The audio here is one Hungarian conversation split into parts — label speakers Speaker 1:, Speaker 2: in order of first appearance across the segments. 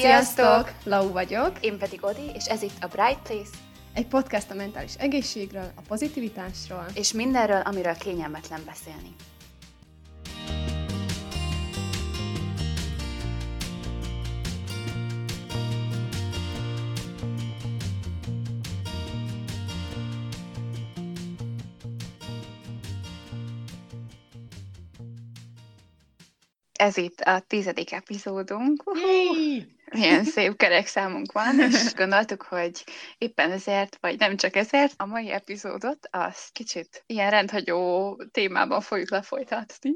Speaker 1: Sziasztok! Lau vagyok.
Speaker 2: Én pedig Odi, és ez itt a Bright Place.
Speaker 1: Egy podcast a mentális egészségről, a pozitivitásról.
Speaker 2: És mindenről, amiről kényelmetlen beszélni. Ez itt a tizedik epizódunk. Milyen szép kerek számunk van, és gondoltuk, hogy éppen ezért, vagy nem csak ezért, a mai epizódot az kicsit ilyen rendhagyó témában fogjuk lefolytatni,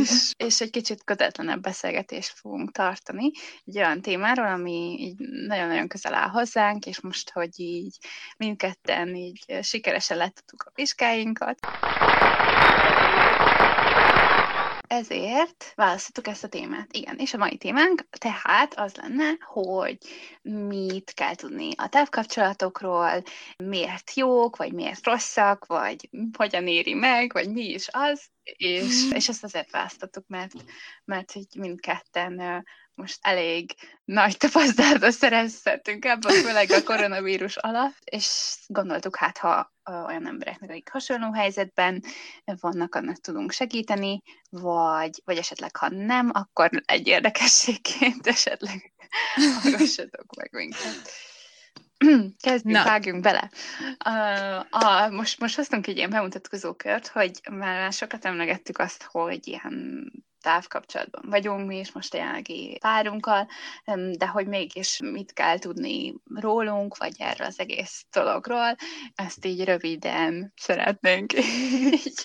Speaker 2: és, és egy kicsit kötetlenebb beszélgetést fogunk tartani egy olyan témáról, ami így nagyon-nagyon közel áll hozzánk, és most, hogy így mindketten így sikeresen letudtuk a vizsgáinkat, ezért választottuk ezt a témát. Igen, és a mai témánk tehát az lenne, hogy mit kell tudni a távkapcsolatokról, miért jók, vagy miért rosszak, vagy hogyan éri meg, vagy mi is az, és, és ezt azért választottuk, mert, mert hogy mindketten most elég nagy tapasztalatot szerezhetünk ebből, főleg a koronavírus alatt, és gondoltuk hát, ha olyan embereknek, akik hasonló helyzetben vannak, annak tudunk segíteni, vagy, vagy esetleg ha nem, akkor egy érdekességként esetleg hallgassatok meg minket. Kezdjünk, Na. vágjunk bele. Uh, a, most, most hoztunk egy ilyen bemutatkozókört, hogy már sokat emlegettük azt, hogy ilyen távkapcsolatban vagyunk mi is most jelenlegi párunkkal, de hogy mégis mit kell tudni rólunk, vagy erről az egész dologról, ezt így röviden szeretnénk így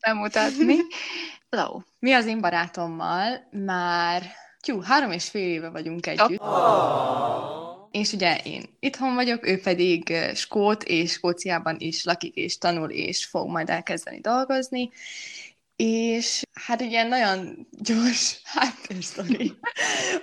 Speaker 2: bemutatni. Hello.
Speaker 1: Mi az én barátommal már tyú, három és fél éve vagyunk együtt. Oh. És ugye én itthon vagyok, ő pedig skót, és Skóciában is lakik, és tanul, és fog majd elkezdeni dolgozni, és hát ugye nagyon gyors háttérsztori.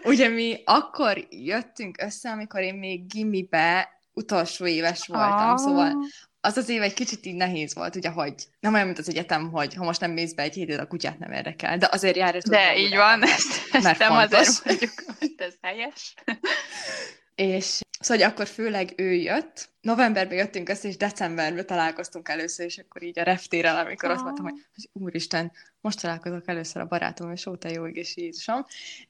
Speaker 1: ugye mi akkor jöttünk össze, amikor én még gimibe utolsó éves voltam, ah. szóval az az év egy kicsit így nehéz volt, ugye, hogy nem olyan, mint az egyetem, hogy ha most nem mész be egy hétet, a kutyát nem érdekel, de azért jár
Speaker 2: De így van, ezt, ezt nem fontos. azért vagyok, hogy ez helyes.
Speaker 1: és Szóval hogy akkor főleg ő jött, novemberben jöttünk össze, és decemberben találkoztunk először, és akkor így a reftérel, amikor azt mondtam, hogy, hogy úristen, most találkozok először a barátom, és óta jó és Jézusom.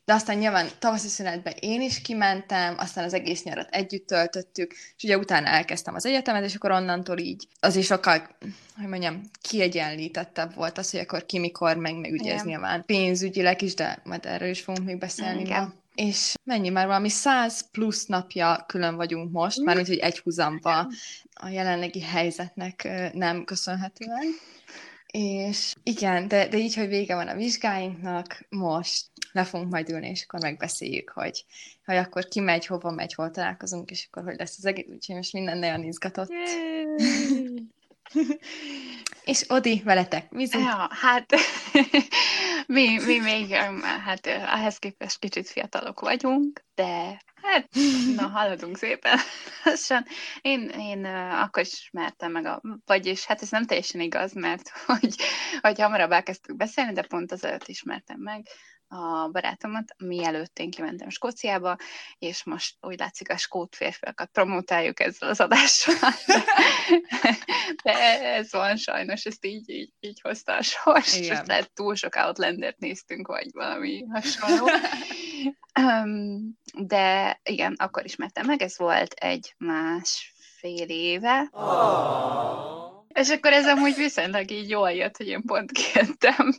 Speaker 1: De aztán nyilván tavaszi szünetben én is kimentem, aztán az egész nyarat együtt töltöttük, és ugye utána elkezdtem az egyetemet, és akkor onnantól így az is sokkal, hogy mondjam, kiegyenlítettebb volt az, hogy akkor ki mikor, meg, meg ugye ez nyilván pénzügyileg is, de majd erről is fogunk még beszélni. Igen. Ma és mennyi már valami száz plusz napja külön vagyunk most, már úgy, hogy egy húzamba. A jelenlegi helyzetnek nem köszönhetően. És igen, de, de így, hogy vége van a vizsgáinknak, most le fogunk majd ülni, és akkor megbeszéljük, hogy, hogy akkor ki megy, hova megy, hol találkozunk, és akkor hogy lesz az egész, úgyhogy most minden nagyon izgatott. és Odi, veletek, mi
Speaker 2: Ja, hát mi, mi még, hát ehhez képest kicsit fiatalok vagyunk, de hát, na, haladunk szépen lassan. Én, én akkor is ismertem meg a, vagyis hát ez nem teljesen igaz, mert hogy, hogy hamarabb elkezdtük beszélni, de pont azért ismertem meg a barátomat, mielőtt én kimentem Skóciába, és most úgy látszik a skót férfiakat promotáljuk ezzel az adással. De ez van sajnos, ezt így, így, így hozta a sors, és lehet túl sok Outlandert néztünk, vagy valami hasonló. De igen, akkor ismertem meg, ez volt egy másfél éve. Oh és akkor ez amúgy viszonylag így jól jött, hogy én pont kijöttem,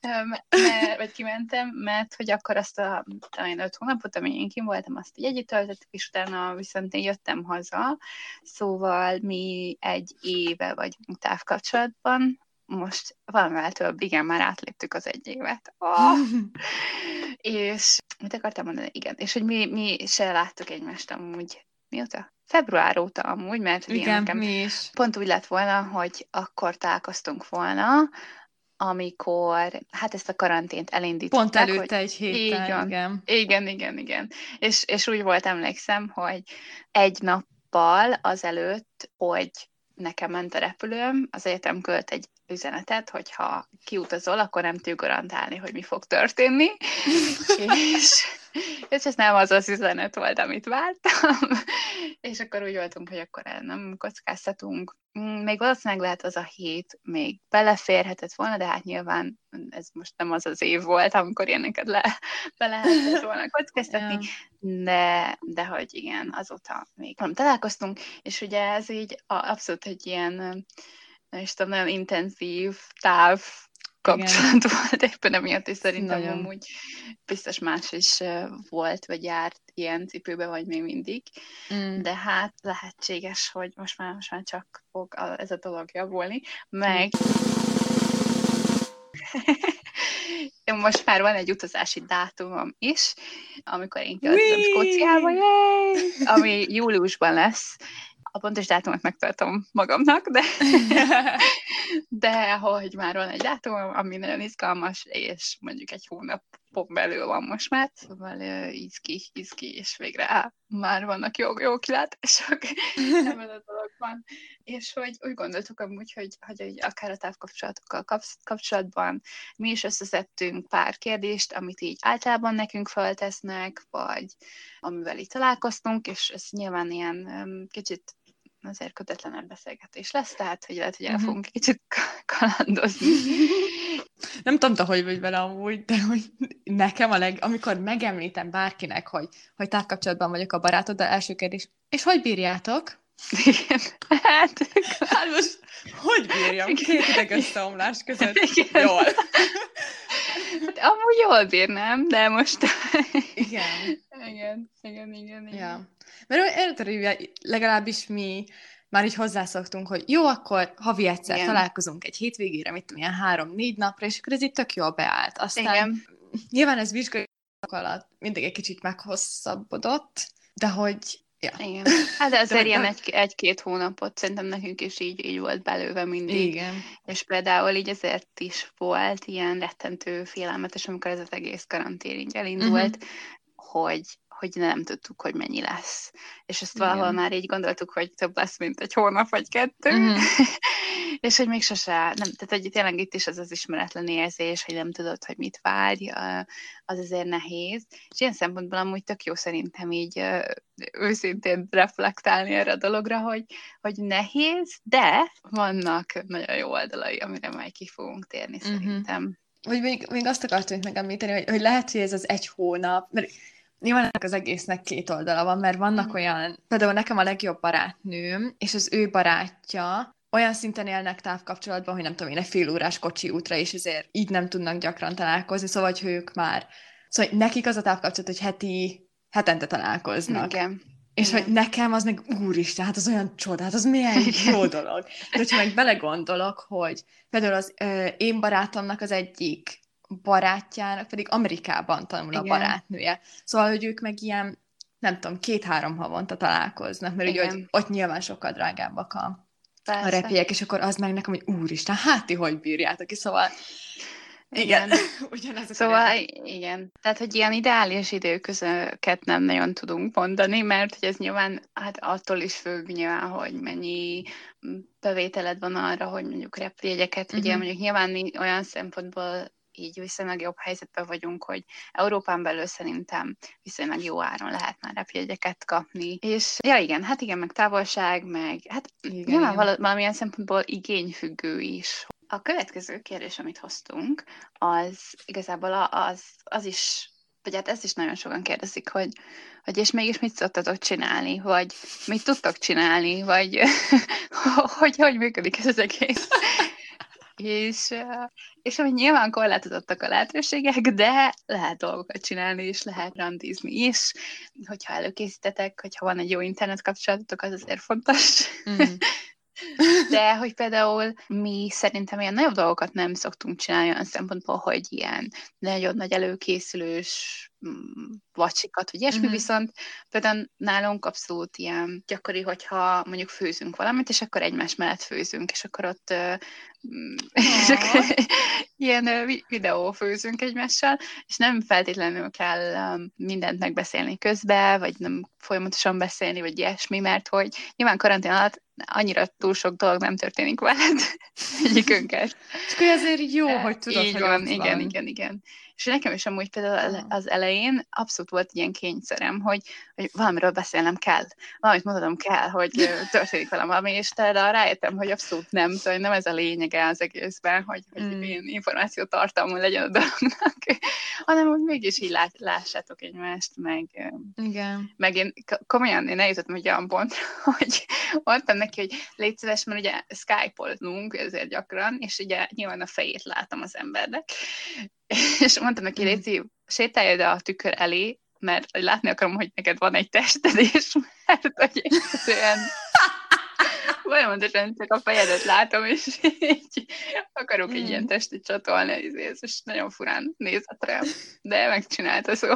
Speaker 2: mert, vagy kimentem, mert hogy akkor azt a talán öt hónapot, ami én kim voltam, azt így együtt töltöttük, és utána viszont én jöttem haza, szóval mi egy éve vagyunk távkapcsolatban, most valamivel több, igen, már átléptük az egy évet. Oh! és mit akartam mondani? Igen, és hogy mi, mi se láttuk egymást amúgy mióta? február óta amúgy, mert
Speaker 1: Igen, nekem mi is.
Speaker 2: pont úgy lett volna, hogy akkor találkoztunk volna, amikor hát ezt a karantént elindították.
Speaker 1: Pont előtte egy héttel,
Speaker 2: igen.
Speaker 1: igen.
Speaker 2: Igen, igen, igen. És, és úgy volt, emlékszem, hogy egy nappal azelőtt, hogy nekem ment a repülőm, az egyetem költ egy üzenetet, hogyha kiutazol, akkor nem tudjuk garantálni, hogy mi fog történni, és, és ez nem az az üzenet volt, amit vártam, és akkor úgy voltunk, hogy akkor nem kockáztatunk. Mm, még valószínűleg lehet az a hét még beleférhetett volna, de hát nyilván ez most nem az az év volt, amikor ilyeneket le, be lehetett volna kockáztatni, de, de hogy igen, azóta még nem találkoztunk, és ugye ez így abszolút egy ilyen és tudom, nagyon intenzív táv kapcsolat Igen. volt éppen emiatt, és szerintem Nagyon. amúgy biztos más is volt, vagy járt ilyen cipőbe, vagy még mindig. Mm. De hát lehetséges, hogy most már, most már csak fog ez a dolog javulni. Meg most már van egy utazási dátumom is, amikor én költözöm Skóciába, ami júliusban lesz, a pontos dátumot megtartom magamnak, de, de hogy már van egy dátum, ami nagyon izgalmas, és mondjuk egy hónap belül van most már, szóval uh, izgi, izgi, és végre á, már vannak jó, jó kilátások ebben a dologban. És hogy úgy gondoltuk amúgy, hogy, hogy akár a távkapcsolatokkal kapcsolatban mi is összeszedtünk pár kérdést, amit így általában nekünk feltesznek, vagy amivel így találkoztunk, és ez nyilván ilyen um, kicsit azért kötetlenebb beszélgetés lesz, tehát hogy lehet, hogy el uh-huh. fogunk kicsit kalandozni.
Speaker 1: Nem tudom, te hogy vagy vele amúgy, de hogy nekem a leg, amikor megemlítem bárkinek, hogy, hogy távkapcsolatban vagyok a barátod, de első kérdés, és hogy bírjátok?
Speaker 2: Igen. Hát,
Speaker 1: hát most hogy bírjam? Két ideg összeomlás között. Igen. Jól.
Speaker 2: Hát, amúgy jól bírnám, de most...
Speaker 1: Igen.
Speaker 2: Igen, igen, igen, igen.
Speaker 1: Ja. Mert érted, legalábbis mi már így hozzászoktunk, hogy jó, akkor havi egyszer Igen. találkozunk egy hétvégére, mit tudom, ilyen három-négy napra, és akkor ez itt tök jól beállt. Aztán Igen. nyilván ez vizsgai alatt mindig egy kicsit meghosszabbodott, de hogy Ja.
Speaker 2: Igen. Hát azért ilyen egy, egy-két hónapot szerintem nekünk is így, így volt belőve mindig.
Speaker 1: Igen.
Speaker 2: És például így ezért is volt ilyen rettentő félelmetes, amikor ez az egész karantén így elindult, uh-huh. hogy hogy nem tudtuk, hogy mennyi lesz. És ezt Igen. valahol már így gondoltuk, hogy több lesz, mint egy hónap vagy kettő. Mm. és hogy még sose, nem, tehát hogy tényleg itt is az az ismeretlen érzés, hogy nem tudod, hogy mit várj, az azért nehéz. És ilyen szempontból amúgy tök jó szerintem így őszintén reflektálni erre a dologra, hogy, hogy nehéz, de vannak nagyon jó oldalai, amire majd ki fogunk térni mm-hmm. szerintem.
Speaker 1: Hogy még, még azt akartam megemlíteni, hogy, hogy lehet, hogy ez az egy hónap, mert nyilván az egésznek két oldala van, mert vannak mm. olyan, például nekem a legjobb barátnőm, és az ő barátja olyan szinten élnek távkapcsolatban, hogy nem tudom én, egy fél órás kocsi útra, és ezért így nem tudnak gyakran találkozni, szóval hogy ők már, szóval nekik az a távkapcsolat, hogy heti, hetente találkoznak.
Speaker 2: Igen.
Speaker 1: És Igen. hogy nekem az meg, úristen, hát az olyan csoda, hát az milyen Igen. jó dolog. De hogyha meg belegondolok, hogy például az ö, én barátomnak az egyik barátjának pedig Amerikában tanul Igen. a barátnője. Szóval, hogy ők meg ilyen, nem tudom, két-három havonta találkoznak, mert ugye hogy ott nyilván sokkal drágábbak a, a repélyek, és akkor az meg nekem, hogy úristen, hát ti hogy bírjátok ki, szóval igen.
Speaker 2: igen. szóval igen. Tehát, hogy ilyen ideális időközöket nem nagyon tudunk mondani, mert hogy ez nyilván hát attól is függ nyilván, hogy mennyi bevételed van arra, hogy mondjuk repjegyeket, uh-huh. ugye mhm. mondjuk nyilván olyan szempontból így viszonylag jobb helyzetben vagyunk, hogy Európán belül szerintem viszonylag jó áron lehet már repjegyeket kapni. És ja igen, hát igen, meg távolság, meg hát igen, nyilván igen. valamilyen szempontból igényfüggő is. A következő kérdés, amit hoztunk, az igazából az, az is vagy hát ezt is nagyon sokan kérdezik, hogy, hogy és mégis mit szoktatok csinálni, vagy mit tudtok csinálni, vagy hogy, hogy működik ez az egész és, és hogy nyilván korlátozottak a lehetőségek, de lehet dolgokat csinálni, és lehet randizni is, hogyha előkészítetek, hogyha van egy jó internet kapcsolatotok, az azért fontos. Mm. De hogy például mi szerintem ilyen nagyobb dolgokat nem szoktunk csinálni olyan szempontból, hogy ilyen nagyon nagy előkészülős vacsikat, vagy ilyesmi, uh-huh. viszont például nálunk abszolút ilyen gyakori, hogyha mondjuk főzünk valamit, és akkor egymás mellett főzünk, és akkor ott uh, és akkor ilyen videó főzünk egymással, és nem feltétlenül kell um, mindent megbeszélni közbe, vagy nem folyamatosan beszélni, vagy ilyesmi, mert hogy nyilván karantén alatt annyira túl sok dolog nem történik veled egyikünket.
Speaker 1: Csak azért jó, hogy tudod,
Speaker 2: Így
Speaker 1: hogy
Speaker 2: van, igen, van. igen, igen. És nekem is amúgy például az elején abszolút volt ilyen kényszerem, hogy, hogy valamiről beszélnem kell, valamit mondanom kell, hogy történik velem valami, és de rájöttem, hogy abszolút nem, szóval nem ez a lényege az egészben, hogy, hogy mm. ilyen információ tartalmú legyen a dolognak, hanem hogy mégis így lát, lássátok egymást, meg,
Speaker 1: Igen.
Speaker 2: meg én komolyan én eljutottam egy olyan pontra, hogy mondtam neki, hogy légy szíves, mert ugye Skype-oltunk ezért gyakran, és ugye nyilván a fejét látom az embernek, és mondtam neki, mm. Léci, sétálj ide a tükör elé, mert hogy látni akarom, hogy neked van egy tested, és mert hogy egyszerűen folyamatosan csak a fejedet látom, és így akarok mm. egy ilyen testet csatolni, és nagyon furán nézett rám, de megcsinálta szó.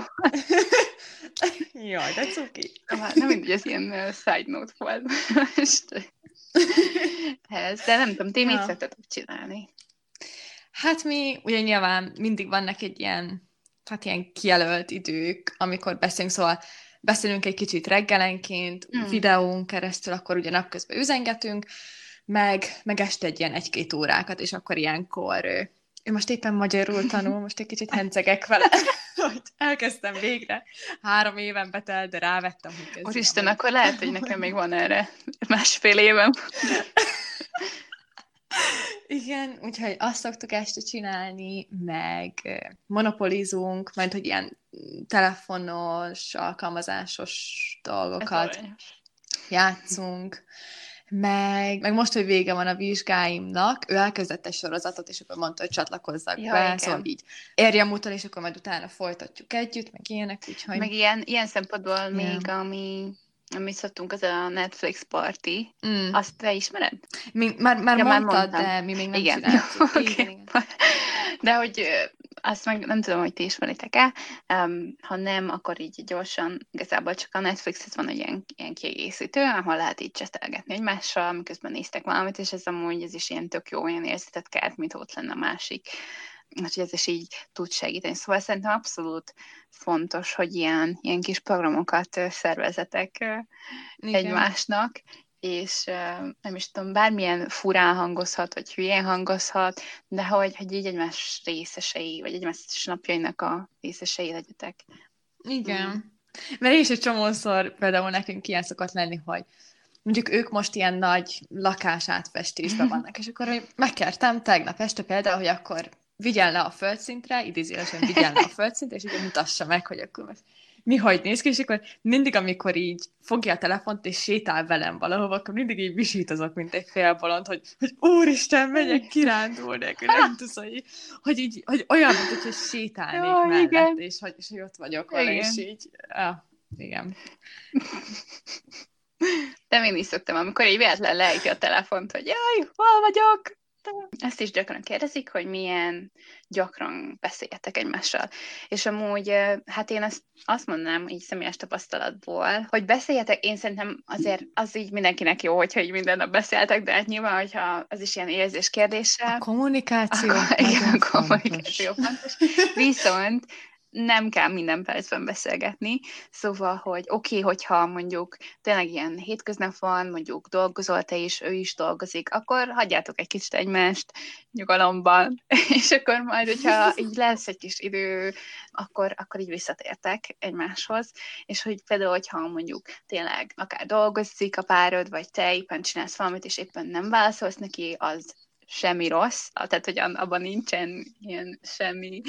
Speaker 1: Jaj, de cuki.
Speaker 2: Hát nem mindegy, ez ilyen side note volt. ez, de nem tudom, ti mit ja. csinálni?
Speaker 1: Hát mi ugye nyilván mindig vannak egy ilyen, hát ilyen kijelölt idők, amikor beszélünk, szóval beszélünk egy kicsit reggelenként, mm. videón keresztül, akkor ugye napközben üzengetünk, meg, meg este egy ilyen egy-két órákat, és akkor ilyenkor én most éppen magyarul tanul, most egy kicsit hencegek vele, hogy elkezdtem végre. Három éven betelt, de rávettem, hogy kezdjem.
Speaker 2: Úristen, akkor lehet, hogy nekem még van erre másfél évem.
Speaker 1: Igen, úgyhogy azt szoktuk este csinálni, meg monopolizunk, mert hogy ilyen telefonos, alkalmazásos dolgokat játszunk. Meg, meg most, hogy vége van a vizsgáimnak, ő elkezdett egy sorozatot, és akkor mondta, hogy csatlakozzak ja, be, igen. szóval így érjem utol, és akkor majd utána folytatjuk együtt, meg ilyenek, úgyhogy...
Speaker 2: Meg ilyen, ilyen szempontból yeah. még, ami mi szoktunk, az a Netflix party. Mm. Azt te ismered?
Speaker 1: Mi, már, már, ja, mondtad, már de mi még nem igen. csináltuk. okay. igen, igen.
Speaker 2: De hogy azt meg nem tudom, hogy ti ismeritek-e, um, ha nem, akkor így gyorsan, igazából csak a Netflixhez van egy ilyen, ilyen kiegészítő, ahol lehet így csestelgetni egymással, miközben néztek valamit, és ez amúgy ez is ilyen tök jó, ilyen érzetet kelt, mint ott lenne a másik úgyhogy ez is így tud segíteni. Szóval szerintem abszolút fontos, hogy ilyen, ilyen kis programokat szervezetek Igen. egymásnak, és nem is tudom, bármilyen furán hangozhat, vagy hülyén hangozhat, de hogy, hogy így egymás részesei, vagy egymás napjainak a részesei legyetek.
Speaker 1: Igen. Mm. Mert én is egy csomószor például nekünk ilyen szokott lenni, hogy mondjuk ők most ilyen nagy lakás átfestésben vannak, és akkor megkértem tegnap este például, hogy akkor vigyen le a földszintre, idézőjelesen vigyen le a földszintre, és ugye mutassa meg, hogy akkor most mi hogy néz ki, és akkor mindig, amikor így fogja a telefont, és sétál velem valahova, akkor mindig így visítozok, mint egy félbolond, hogy, hogy úristen, megyek kirándulni, akkor nem tudsz, hogy, hogy, így, hogy olyan, mint hogy sétálnék Jó, mellett, igen. És, hogy, és hogy ott vagyok vele, és így, ah, igen.
Speaker 2: De én is szoktam, amikor így véletlen lejti a telefont, hogy jaj, hol vagyok, ezt is gyakran kérdezik, hogy milyen gyakran beszéljetek egymással. És amúgy, hát én azt, azt mondanám így személyes tapasztalatból, hogy beszéljetek, én szerintem azért az így mindenkinek jó, hogyha így minden nap beszéltek, de hát nyilván, hogyha az is ilyen érzés kérdése.
Speaker 1: A kommunikáció.
Speaker 2: Akkor, igen, a kommunikáció fontos. Viszont nem kell minden percben beszélgetni, szóval, hogy oké, okay, hogyha mondjuk tényleg ilyen hétköznap van, mondjuk dolgozol te is, ő is dolgozik, akkor hagyjátok egy kicsit egymást nyugalomban, és akkor majd, hogyha így lesz egy kis idő, akkor, akkor így visszatértek egymáshoz, és hogy például, hogyha mondjuk tényleg akár dolgozik a párod, vagy te éppen csinálsz valamit, és éppen nem válaszolsz neki, az semmi rossz, tehát hogy abban nincsen ilyen semmi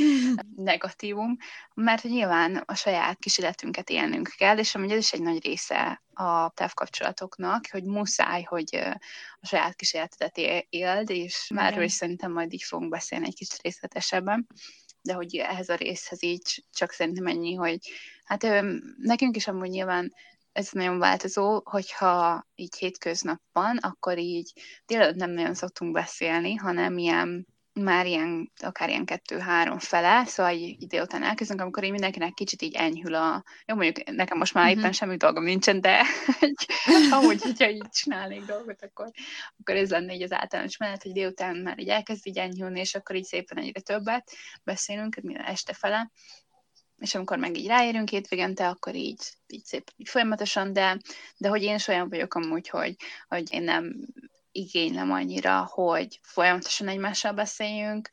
Speaker 2: negatívum, mert hogy nyilván a saját kis életünket élnünk kell, és amúgy ez is egy nagy része a távkapcsolatoknak, hogy muszáj, hogy a saját kis életedet éld, és már is szerintem majd így fogunk beszélni egy kicsit részletesebben de hogy ehhez a részhez így csak szerintem ennyi, hogy hát nekünk is amúgy nyilván ez nagyon változó, hogyha így hétköznap van, akkor így délelőtt nem nagyon szoktunk beszélni, hanem ilyen már ilyen, akár ilyen kettő-három fele, szóval egy idő után elkezdünk, amikor így mindenkinek kicsit így enyhül a... Jó, mondjuk nekem most már mm-hmm. éppen semmi dolgom nincsen, de amúgy, hogyha így csinálnék dolgot, akkor, akkor ez lenne így az általános menet, hogy délután már így elkezd így enyhülni, és akkor így szépen egyre többet beszélünk, este fele, és amikor meg így ráérünk hétvégente, akkor így, így szép így folyamatosan, de, de hogy én is olyan vagyok amúgy, hogy, hogy én nem igénylem annyira, hogy folyamatosan egymással beszéljünk,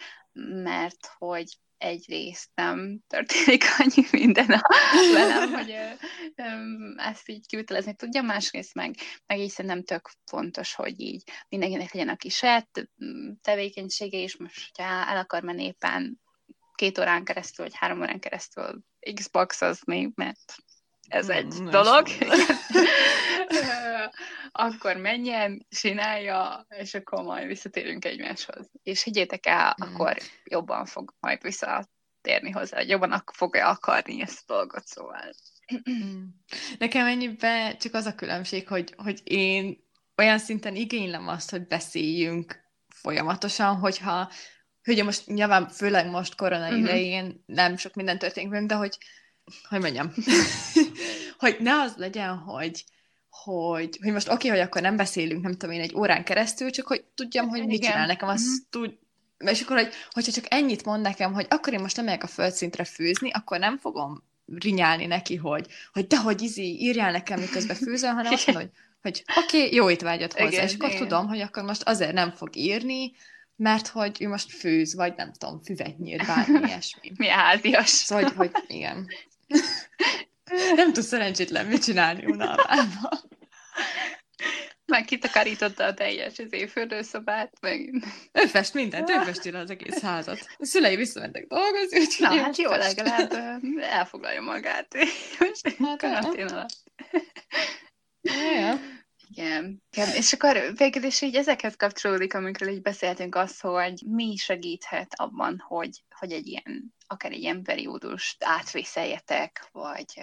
Speaker 2: mert hogy egyrészt nem történik annyi minden a velem, hogy ö, ö, ezt így kivitelezni tudja, másrészt meg, meg így szerintem tök fontos, hogy így mindenkinek legyen a kis saját tevékenysége, és most, hogyha el akar menni éppen két órán keresztül, vagy három órán keresztül Xbox-ozni, mert ez egy mm, dolog. akkor menjen, csinálja, és akkor majd visszatérünk egymáshoz. És higgyétek el, mm. akkor jobban fog majd visszatérni hozzá, jobban fogja akarni ezt a dolgot, szóval.
Speaker 1: Mm. Nekem ennyiben csak az a különbség, hogy, hogy én olyan szinten igénylem azt, hogy beszéljünk folyamatosan, hogyha hogy most nyilván főleg most korona uh-huh. idején nem sok minden történik de hogy hogy mondjam, hogy ne az legyen, hogy, hogy, hogy most oké, okay, hogy akkor nem beszélünk, nem tudom én, egy órán keresztül, csak hogy tudjam, hogy mit csinál nekem, azt uh-huh. tud, és akkor, hogy, hogyha csak ennyit mond nekem, hogy akkor én most nem megyek a földszintre főzni, akkor nem fogom rinyálni neki, hogy, hogy de hogy izi, írjál nekem, miközben főzöl, hanem azt mondom, hogy, hogy oké, okay, jó étvágyat hozzá, igen, és akkor igen. tudom, hogy akkor most azért nem fog írni, mert hogy ő most főz, vagy nem tudom, füvet nyír, bármi ilyesmi.
Speaker 2: Mi házias.
Speaker 1: Szóval, hogy, hogy igen. Nem tudsz szerencsétlen mit csinálni unalmában.
Speaker 2: Meg kitakarította a teljes az fürdőszobát, meg...
Speaker 1: Ő fest mindent, ő festi az egész házat. A szülei visszamentek dolgozni,
Speaker 2: úgyhogy Na, hát jó, fest. legalább elfoglalja magát. Most hát, karantén alatt.
Speaker 1: Ja.
Speaker 2: Igen. Igen. És akkor végül is így ezekhez kapcsolódik, amikről így beszéltünk, az, hogy mi segíthet abban, hogy, hogy egy ilyen, akár egy ilyen periódust átvészeljetek, vagy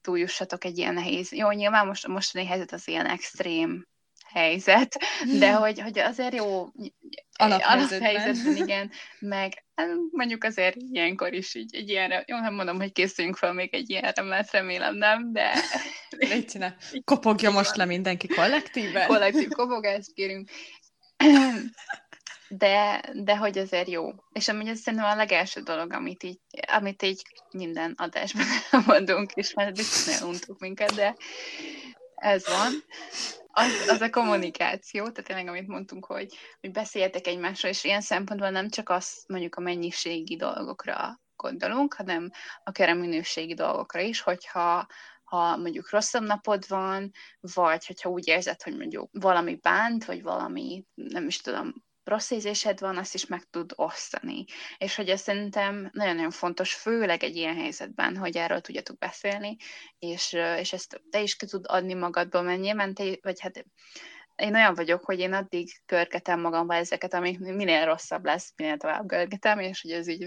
Speaker 2: túljussatok egy ilyen nehéz. Jó, nyilván most a mostani helyzet az ilyen extrém helyzet, de hmm. hogy, hogy azért jó
Speaker 1: alaphelyzetben.
Speaker 2: alaphelyzetben, igen, meg hát mondjuk azért ilyenkor is így egy ilyenre, jó, nem mondom, hogy készüljünk fel még egy ilyenre, mert remélem nem, de...
Speaker 1: Légy ne. Kopogja most le mindenki kollektíven.
Speaker 2: Kollektív kopogást kérünk. De, de hogy azért jó. És amúgy ez szerintem a legelső dolog, amit így, amit így minden adásban mondunk, és már biztos nagyon untuk minket, de ez van az, az a kommunikáció, tehát tényleg, amit mondtunk, hogy, hogy beszéljetek egymásról, és ilyen szempontból nem csak az mondjuk a mennyiségi dolgokra gondolunk, hanem akár a minőségi dolgokra is, hogyha ha mondjuk rosszabb napod van, vagy hogyha úgy érzed, hogy mondjuk valami bánt, vagy valami, nem is tudom, rossz érzésed van, azt is meg tud osztani. És hogy ez szerintem nagyon-nagyon fontos, főleg egy ilyen helyzetben, hogy erről tudjatok beszélni, és, és ezt te is ki tud adni magadból, mert nyilván te, vagy hát én olyan vagyok, hogy én addig körgetem magamba ezeket, amik minél rosszabb lesz, minél tovább görgetem, és hogy ez így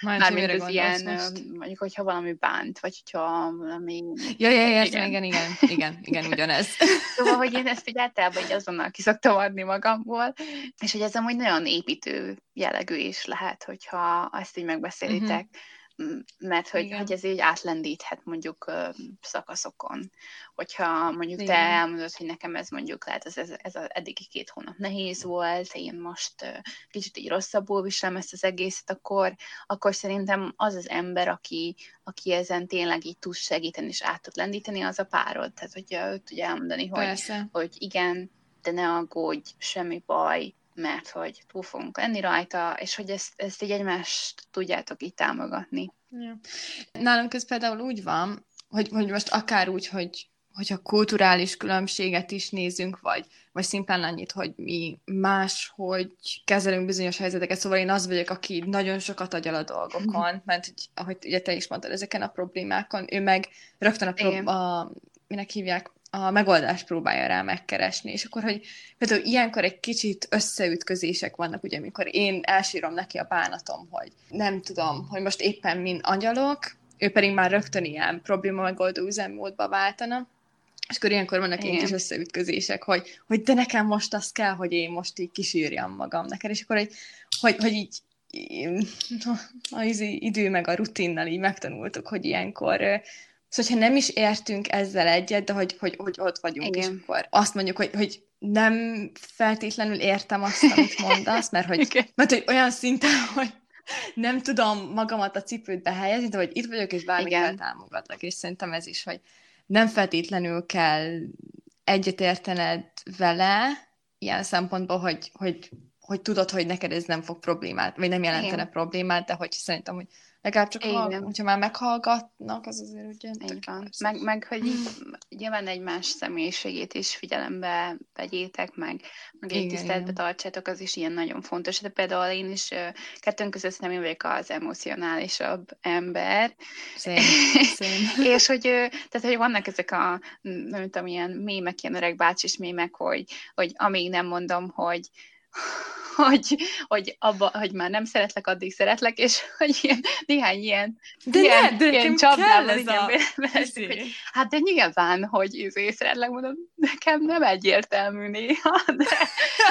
Speaker 2: már mint az ilyen, most? mondjuk, hogyha valami bánt, vagy hogyha valami...
Speaker 1: Ja, ja, ja, igen. igen, igen, igen, igen, ugyanez.
Speaker 2: szóval, hogy én ezt így általában így azonnal kiszoktam adni magamból, és hogy ez amúgy nagyon építő jellegű is lehet, hogyha ezt így megbeszélitek. Uh-huh mert hogy, hogy ez így átlendíthet mondjuk szakaszokon. Hogyha mondjuk Igen. te elmondod, hogy nekem ez mondjuk lehet, ez, ez, ez az eddigi két hónap nehéz volt, én most kicsit így rosszabbul viselem ezt az egészet, akkor, akkor szerintem az az ember, aki, aki ezen tényleg így tud segíteni és át tud lendíteni, az a párod. Tehát, hogy őt tudja elmondani, hogy, hogy igen, de ne aggódj, semmi baj, mert hogy túl fogunk lenni rajta, és hogy ezt, ezt így egymást tudjátok így támogatni.
Speaker 1: Ja. Nálunk ez például úgy van, hogy, hogy most akár úgy, hogy hogyha kulturális különbséget is nézünk, vagy, vagy szimplán annyit, hogy mi más, hogy kezelünk bizonyos helyzeteket, szóval én az vagyok, aki nagyon sokat agyal a dolgokon, mert hogy, ahogy ugye te is mondtad, ezeken a problémákon, ő meg rögtön a, prób- a minek hívják, a megoldást próbálja rá megkeresni, és akkor, hogy például ilyenkor egy kicsit összeütközések vannak, ugye, amikor én elsírom neki a bánatom, hogy nem tudom, hogy most éppen min angyalok, ő pedig már rögtön ilyen probléma megoldó üzemmódba váltana, és akkor ilyenkor vannak ilyen kis összeütközések, hogy, hogy de nekem most az kell, hogy én most így kisírjam magam neked, és akkor egy hogy, hogy így az idő meg a rutinnal így megtanultuk, hogy ilyenkor Szóval, ha nem is értünk ezzel egyet, de hogy, hogy, hogy ott vagyunk, Igen. és akkor azt mondjuk, hogy, hogy nem feltétlenül értem azt, amit mondasz, mert hogy, okay. mert, hogy olyan szinten, hogy nem tudom magamat a cipődbe helyezni, de hogy itt vagyok, és bármikor támogatlak, és szerintem ez is, hogy nem feltétlenül kell egyetértened vele, ilyen szempontból, hogy, hogy, hogy tudod, hogy neked ez nem fog problémát, vagy nem jelentene Igen. problémát, de hogy szerintem, hogy Legalább csak, ha, hogyha már meghallgatnak, az azért ugye...
Speaker 2: Így van. Meg, meg, hogy így, nyilván egymás személyiségét is figyelembe vegyétek, meg, meg egy tiszteletbe tartsátok, az is ilyen nagyon fontos. De például én is kettőnk között nem én vagyok az emocionálisabb ember. Szén. és hogy, tehát, hogy vannak ezek a, nem tudom, ilyen mémek, ilyen öreg bácsis mémek, hogy, hogy amíg nem mondom, hogy hogy, hogy, abba, hogy már nem szeretlek, addig szeretlek, és hogy ilyen, néhány ilyen,
Speaker 1: de ilyen, ne, de ilyen csapdával,
Speaker 2: igen, a... hogy, hát de nyilván, hogy izé szeretlek, mondom, nekem nem egyértelmű néha, de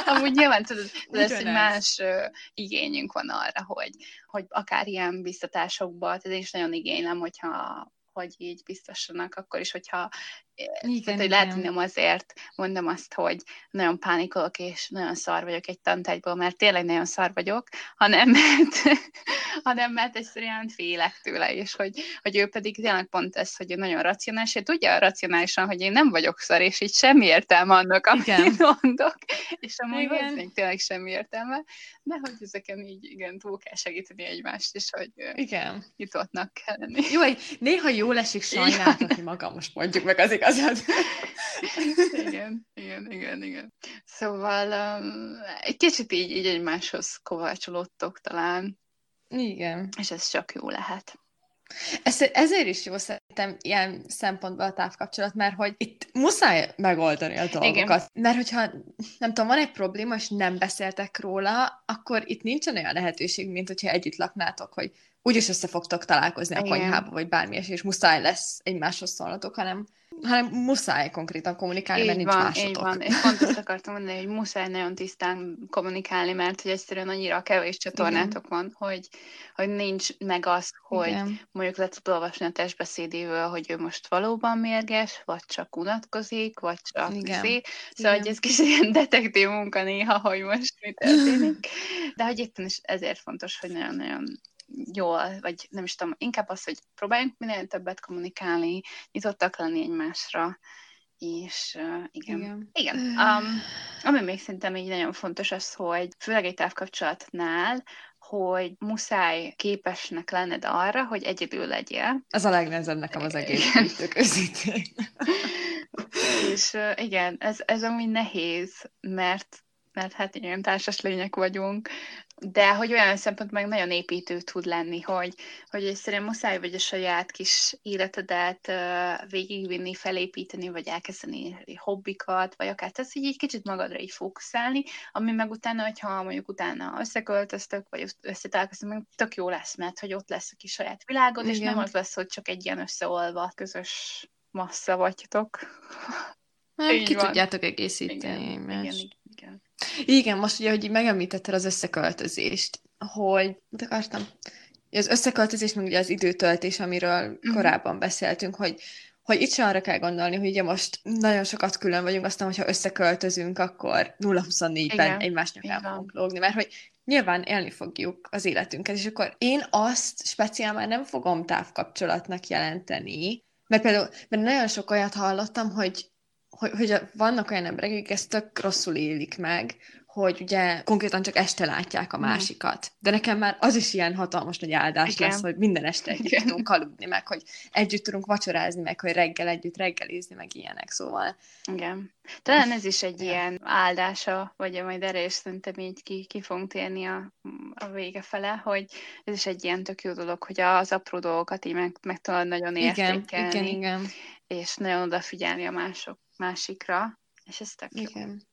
Speaker 2: amúgy nyilván tudod, ez? egy más uh, igényünk van arra, hogy, hogy akár ilyen biztatásokban, tehát én is nagyon igénylem, hogyha hogy így biztossanak, akkor is, hogyha igen, tehát, hogy lehet, hogy nem azért mondom azt, hogy nagyon pánikolok, és nagyon szar vagyok egy tantárgyból, mert tényleg nagyon szar vagyok, hanem mert, hanem mert egyszerűen félek tőle, és hogy, hogy ő pedig tényleg pont ez, hogy ő nagyon racionális, és tudja racionálisan, hogy én nem vagyok szar, és így semmi értelme annak, amit igen. mondok, és amúgy valószínűleg tényleg semmi értelme, de hogy ezeken így igen, túl kell segíteni egymást, és hogy igen. nyitottnak kell lenni.
Speaker 1: Jó, néha jól esik sajnáltatni magam, most mondjuk meg az igaz igazad.
Speaker 2: igen, igen, igen, igen. Szóval um, egy kicsit így, így egymáshoz kovácsolódtok talán.
Speaker 1: Igen.
Speaker 2: És ez csak jó lehet.
Speaker 1: Ez, ezért is jó szerintem ilyen szempontból a távkapcsolat, mert hogy itt muszáj megoldani a dolgokat. Igen. Mert hogyha, nem tudom, van egy probléma, és nem beszéltek róla, akkor itt nincsen olyan lehetőség, mint hogyha együtt laknátok, hogy úgyis össze fogtok találkozni Igen. a konyhába, vagy bármi, és muszáj lesz egymáshoz szólnatok, hanem hanem muszáj konkrétan kommunikálni, így mert nincs van, másotok. Így van,
Speaker 2: és pont azt akartam mondani, hogy muszáj nagyon tisztán kommunikálni, mert hogy egyszerűen annyira kevés csatornátok Igen. van, hogy, hogy nincs meg az, hogy Igen. mondjuk le tud olvasni a testbeszédével, hogy ő most valóban mérges, vagy csak unatkozik, vagy csak Igen. Szé. Szóval, Igen. hogy ez kicsit ilyen detektív munka néha, hogy most mi történik. De hogy éppen is ezért fontos, hogy nagyon-nagyon jól, vagy nem is tudom, inkább az, hogy próbáljunk minél többet kommunikálni, nyitottak lenni egymásra, és uh, igen. Igen. igen. Um, ami még szerintem így nagyon fontos az, hogy főleg egy távkapcsolatnál, hogy muszáj képesnek lenned arra, hogy egyedül legyél.
Speaker 1: Ez a legnehezebb nekem az egész közítén.
Speaker 2: és uh, igen, ez, ez ami nehéz, mert mert hát ilyen társas lények vagyunk, de hogy olyan szempont meg nagyon építő tud lenni, hogy, hogy egyszerűen muszáj vagy a saját kis életedet uh, végigvinni, felépíteni, vagy elkezdeni hobbikat, vagy akár tesz, így egy kicsit magadra így fókuszálni, ami meg utána, hogyha mondjuk utána összeköltöztök, vagy összetálkoztok, meg tök jó lesz, mert hogy ott lesz a kis saját világod, Igen. és nem az lesz, hogy csak egy ilyen összeolva közös massza vagytok.
Speaker 1: Hát, ki van. tudjátok egészíteni. Igen, igen, igen, igen. Most ugye, hogy megemlítetted az összeköltözést, hogy mit akartam? Az összeköltözés, meg ugye az időtöltés, amiről uh-huh. korábban beszéltünk, hogy hogy itt sem arra kell gondolni, hogy ugye most nagyon sokat külön vagyunk, aztán, hogyha összeköltözünk, akkor 0-24-ben egymás nyakán fogunk lógni, mert hogy nyilván élni fogjuk az életünket, és akkor én azt speciál már nem fogom távkapcsolatnak jelenteni, mert például mert nagyon sok olyat hallottam, hogy hogy, hogy vannak olyan emberek, akik ezt tök rosszul élik meg, hogy ugye konkrétan csak este látják a mhm. másikat. De nekem már az is ilyen hatalmas nagy áldás Igen. lesz, hogy minden este együtt Igen. tudunk aludni, meg hogy együtt tudunk vacsorázni, meg hogy reggel együtt reggelizni, meg ilyenek, szóval.
Speaker 2: Igen. Talán ez is egy ja. ilyen áldása, vagy majd erre is szerintem így ki, ki fogunk térni a, a vége fele, hogy ez is egy ilyen tök jó dolog, hogy az apró dolgokat így meg, meg tudod nagyon értékelni. Igen, igen, igen. És nagyon odafigyelni a mások másikra, és ez tök
Speaker 1: Igen.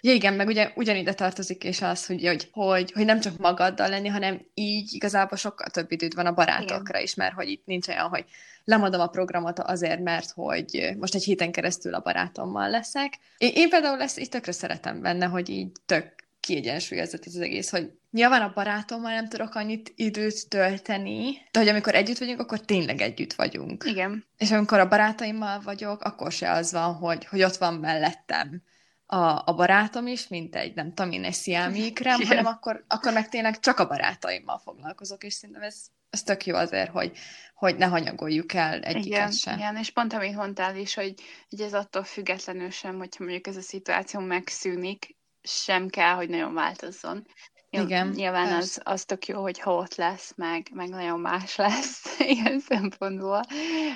Speaker 1: Ja, igen, meg ugye ugyanide tartozik és az, hogy, hogy, hogy, hogy nem csak magaddal lenni, hanem így igazából sokkal több időd van a barátokra igen. is, mert hogy itt nincs olyan, hogy lemadom a programot azért, mert hogy most egy héten keresztül a barátommal leszek. Én, én például ezt így tökre szeretem benne, hogy így tök kiegyensúlyozott ez az egész, hogy Nyilván a barátommal nem tudok annyit időt tölteni, de hogy amikor együtt vagyunk, akkor tényleg együtt vagyunk.
Speaker 2: Igen.
Speaker 1: És amikor a barátaimmal vagyok, akkor se az van, hogy, hogy ott van mellettem a, a barátom is, mint egy, nem tudom én, egy
Speaker 2: Igen.
Speaker 1: hanem akkor, akkor meg tényleg csak a barátaimmal foglalkozok, és szerintem ez, ez tök jó azért, hogy, hogy ne hanyagoljuk el egyiket
Speaker 2: Igen,
Speaker 1: se.
Speaker 2: igen, és pont amit mondtál is, hogy, hogy ez attól függetlenül sem, hogyha mondjuk ez a szituáció megszűnik, sem kell, hogy nagyon változzon.
Speaker 1: Igen,
Speaker 2: Nyilván az,
Speaker 1: persze.
Speaker 2: az tök jó, hogy ha ott lesz, meg, meg nagyon más lesz ilyen szempontból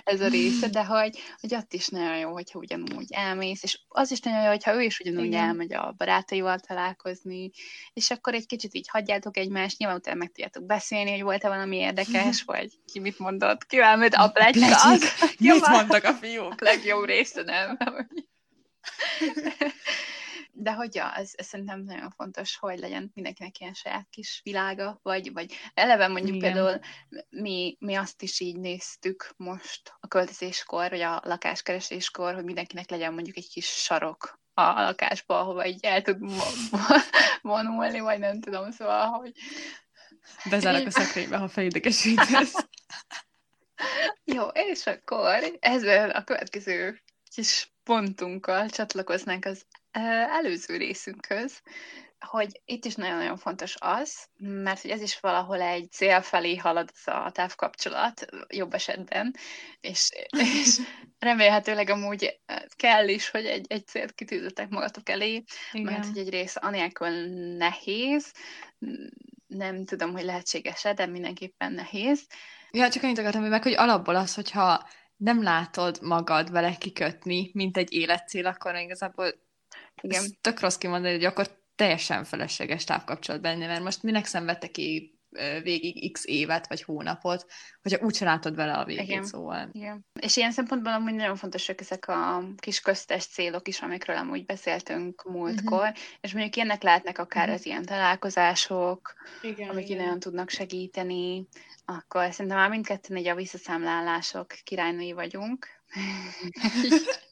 Speaker 2: ez a része, de hogy, hogy ott is nagyon jó, hogyha ugyanúgy elmész, és az is nagyon jó, hogyha ő is ugyanúgy
Speaker 1: Igen.
Speaker 2: elmegy a barátaival találkozni, és akkor egy kicsit így hagyjátok egymást, nyilván utána meg tudjátok beszélni, hogy volt-e valami érdekes, vagy ki mit mondott, ki elmegy a az
Speaker 1: Mit mondtak a fiúk?
Speaker 2: legjobb része, nem? De hogy ja, ez, ez szerintem nagyon fontos, hogy legyen mindenkinek ilyen saját kis világa, vagy, vagy eleve mondjuk
Speaker 1: Igen.
Speaker 2: például mi, mi azt is így néztük most a költözéskor, vagy a lakáskereséskor, hogy mindenkinek legyen mondjuk egy kis sarok a lakásba, ahova így el tud vonulni, vagy nem tudom, szóval, hogy
Speaker 1: Bezárok a szekrénybe, ha felidegesítesz.
Speaker 2: Jó, és akkor ezzel a következő kis pontunkkal csatlakoznánk az előző részünkhöz, hogy itt is nagyon-nagyon fontos az, mert hogy ez is valahol egy cél felé halad az a távkapcsolat, jobb esetben, és, és remélhetőleg amúgy kell is, hogy egy, egy célt kitűzöttek magatok elé, mert hogy egyrészt anélkül nehéz, nem tudom, hogy lehetséges-e, de mindenképpen nehéz,
Speaker 1: Ja, csak annyit akartam, hogy meg, hogy alapból az, hogyha nem látod magad vele kikötni, mint egy életcél, akkor igazából
Speaker 2: Igen.
Speaker 1: ez tök rossz kimondani, hogy akkor teljesen felesleges távkapcsolatban lenni, mert most minek szenvedtek ki végig x évet vagy hónapot, hogyha úgyse látod vele a végét,
Speaker 2: Igen.
Speaker 1: szóval.
Speaker 2: Igen. És ilyen szempontból amúgy nagyon fontosak ezek a kis köztes célok is, amikről amúgy beszéltünk múltkor, uh-huh. és mondjuk ilyenek lehetnek akár
Speaker 1: Mhm.
Speaker 2: az ilyen találkozások,
Speaker 1: Igen,
Speaker 2: amik így nagyon tudnak segíteni, akkor szerintem már mindketten egy a visszaszámlálások királynői vagyunk.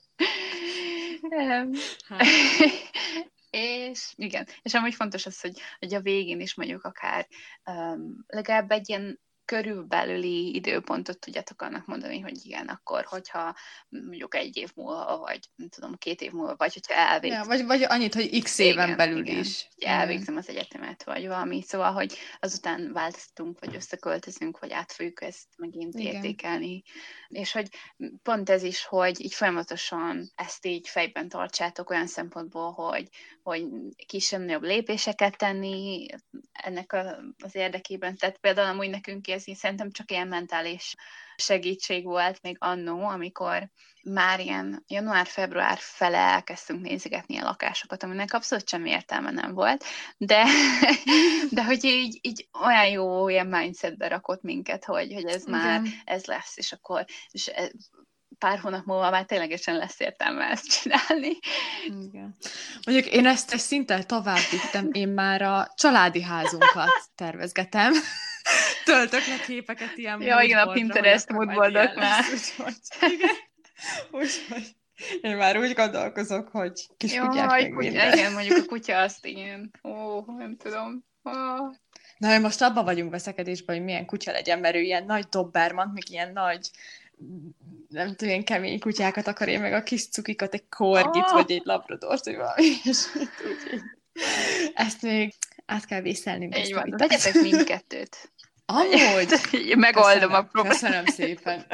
Speaker 1: Hát,
Speaker 2: és igen, és amúgy fontos az, hogy, hogy a végén is mondjuk akár um, legalább egy ilyen körülbelüli időpontot tudjátok annak mondani, hogy igen, akkor, hogyha mondjuk egy év múlva, vagy nem tudom, két év múlva, vagy hogyha elvégzem,
Speaker 1: ja, vagy, vagy annyit, hogy x éven
Speaker 2: Igen,
Speaker 1: belül
Speaker 2: igen.
Speaker 1: is.
Speaker 2: hogy elvégzem az egyetemet, vagy valami, szóval, hogy azután változtunk, vagy összeköltözünk, vagy át fogjuk ezt megint
Speaker 1: Igen.
Speaker 2: értékelni. És hogy pont ez is, hogy így folyamatosan ezt így fejben tartsátok olyan szempontból, hogy, hogy kisebb-nagyobb lépéseket tenni ennek a, az érdekében. Tehát például amúgy nekünk ez így szerintem csak ilyen mentális segítség volt még annó, amikor már ilyen január-február fele elkezdtünk nézegetni a lakásokat, aminek abszolút semmi értelme nem volt, de, de hogy így, így olyan jó ilyen mindsetbe rakott minket, hogy, hogy ez már,
Speaker 1: Igen.
Speaker 2: ez lesz, és akkor és pár hónap múlva már ténylegesen lesz értelme ezt csinálni.
Speaker 1: Igen. Mondjuk én ezt egy szinten tovább vittem, én már a családi házunkat tervezgetem. Töltök le képeket ilyen
Speaker 2: Ja, igen, a Pinterest moodboardoknál.
Speaker 1: Úgyhogy. Úgyhogy én már úgy gondolkozok, hogy kis kutyák
Speaker 2: Jaj,
Speaker 1: meg
Speaker 2: kutya, igen, mondjuk a kutya azt igen. Ó, nem tudom. Ó.
Speaker 1: Na, most abban vagyunk veszekedésben, hogy milyen kutya legyen, mert ő ilyen nagy dobbermant, meg ilyen nagy nem tudom, ilyen kemény kutyákat akar, én meg a kis cukikat, egy korgit,
Speaker 2: Ah!
Speaker 1: vagy egy labradort, vagy valami ilyesmit, úgyhogy ezt még át kell vészelni.
Speaker 2: Így van, vegyetek mindkettőt.
Speaker 1: Amúgy!
Speaker 2: Megoldom a
Speaker 1: Köszönöm,
Speaker 2: problémát.
Speaker 1: Köszönöm szépen.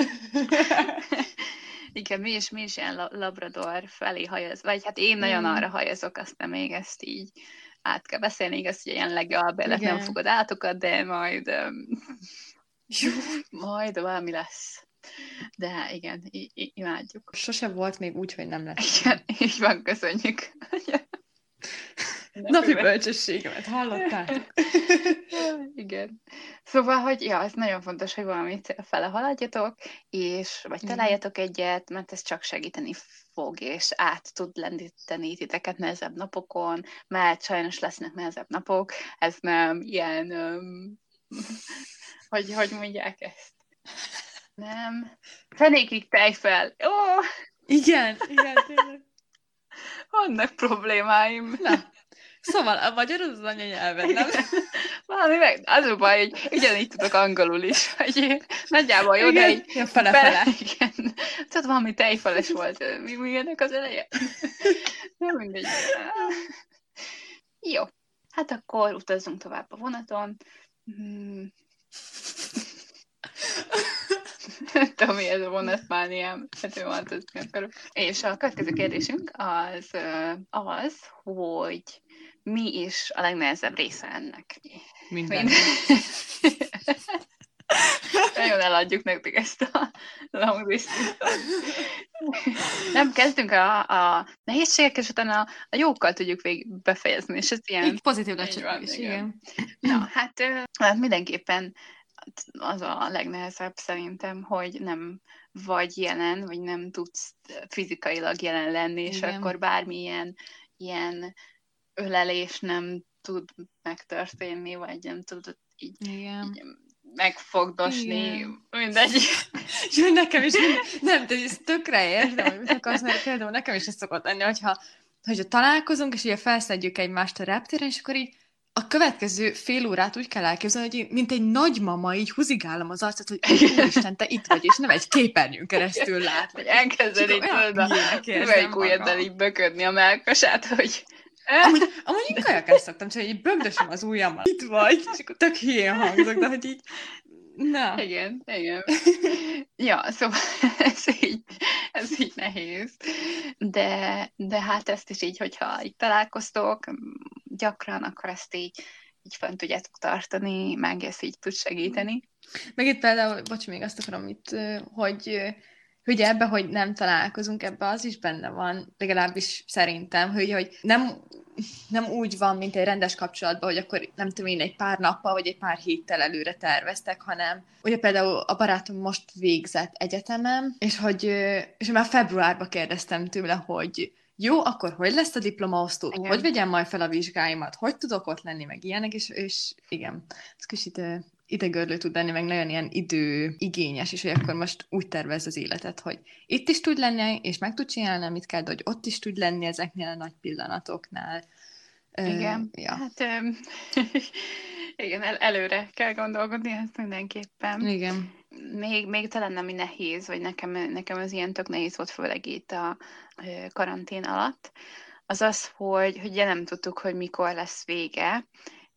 Speaker 2: Igen, mi is, mi is ilyen la- labrador felé hajaz, vagy hát én nagyon
Speaker 1: Mm.
Speaker 2: arra hajazok, aztán még ezt így át kell beszélni, igaz, hogy ilyen legalbélet nem
Speaker 1: Igen.
Speaker 2: fogod átokat, de majd um,
Speaker 1: Jó.
Speaker 2: majd valami lesz. De igen, i- i- imádjuk.
Speaker 1: Sose volt még úgy, hogy nem lesz.
Speaker 2: Igen, így van, köszönjük.
Speaker 1: Napi bölcsességemet hallottátok?
Speaker 2: Igen. Szóval, hogy ja, ez nagyon fontos, hogy valami cél fele haladjatok, és vagy találjatok egyet, mert ez csak segíteni fog, és át tud lendíteni titeket nehezebb napokon, mert sajnos lesznek nehezebb napok, ez nem ilyen, um, hogy, hogy mondják ezt? Nem. Fenékig tej fel. Ó,
Speaker 1: Igen, igen, tényleg.
Speaker 2: vannak problémáim.
Speaker 1: Na, Szóval a magyar az anyanyelven, nem?
Speaker 2: Valami meg, az a baj, hogy ugyanígy tudok angolul is, hogy nagyjából jó, de így...
Speaker 1: Ja, fele-fele.
Speaker 2: Igen. Tudod, valami tejfeles volt. Mi, mi ennek az eleje? Nem mindegy. Jó. Hát akkor utazzunk tovább a vonaton. Hmm. Nem tudom, mi ez a vonatmániám. Hát ő az akarok. És a következő kérdésünk az az, hogy mi is a legnehezebb része ennek?
Speaker 1: Minden.
Speaker 2: Nagyon eladjuk nektek ezt a long distance Nem, kezdünk a, a nehézségek, és utána a, a jókkal tudjuk végig befejezni, és ez ilyen...
Speaker 1: Így pozitív lecsapás is, igen.
Speaker 2: Na, hát, hát mindenképpen az a legnehezebb szerintem, hogy nem vagy jelen, vagy nem tudsz fizikailag jelen lenni, és Igen. akkor bármilyen ilyen ölelés nem tud megtörténni, vagy nem tudod így, Igen. így megfogdosni, Igen. mindegy.
Speaker 1: Jó, nekem is, nem, de ez tökre értem, hogy mit akarsz, mert például nekem is ez szokott lenni, hogyha, hogyha találkozunk, és ugye felszedjük egymást a reptéren, és akkor így a következő fél órát úgy kell elképzelni, hogy mint egy nagymama így húzigálom az arcot, hogy Isten, te itt vagy, és nem egy képernyőn keresztül lát.
Speaker 2: Hogy elkezded így tudod a melyik ujjaddal így böködni a melkasát, hogy
Speaker 1: Amúgy, amúgy én kajakást szoktam, csak így bögdösöm az ujjammal. Itt vagy, és akkor tök hülyén hangzok, de hogy így Na.
Speaker 2: Igen, igen. ja, szóval ez így, ez így nehéz. De, de hát ezt is így, hogyha itt találkoztok gyakran, akkor ezt így, így fent tudjátok tartani, meg ezt így tud segíteni.
Speaker 1: Meg itt például, bocs, még azt akarom itt, hogy hogy ebbe, hogy nem találkozunk, ebbe az is benne van, legalábbis szerintem, hogy, hogy nem nem úgy van, mint egy rendes kapcsolatban, hogy akkor nem tudom én egy pár nappal, vagy egy pár héttel előre terveztek, hanem ugye például a barátom most végzett egyetemem, és hogy és már februárban kérdeztem tőle, hogy jó, akkor hogy lesz a diplomaosztó? Igen. Hogy vegyem majd fel a vizsgáimat? Hogy tudok ott lenni, meg ilyenek, és, és igen, ez kicsit idegörlő tud lenni, meg nagyon ilyen időigényes, és hogy akkor most úgy tervez az életet, hogy itt is tud lenni, és meg tud csinálni, amit kell, de hogy ott is tud lenni ezeknél a nagy pillanatoknál.
Speaker 2: Igen, uh, ja. hát um, igen, el, előre kell gondolkodni ezt mindenképpen.
Speaker 1: Igen.
Speaker 2: Még, még talán nem nehéz, vagy nekem, nekem az ilyen tök nehéz volt, főleg itt a karantén alatt, az az, hogy, hogy nem tudtuk, hogy mikor lesz vége,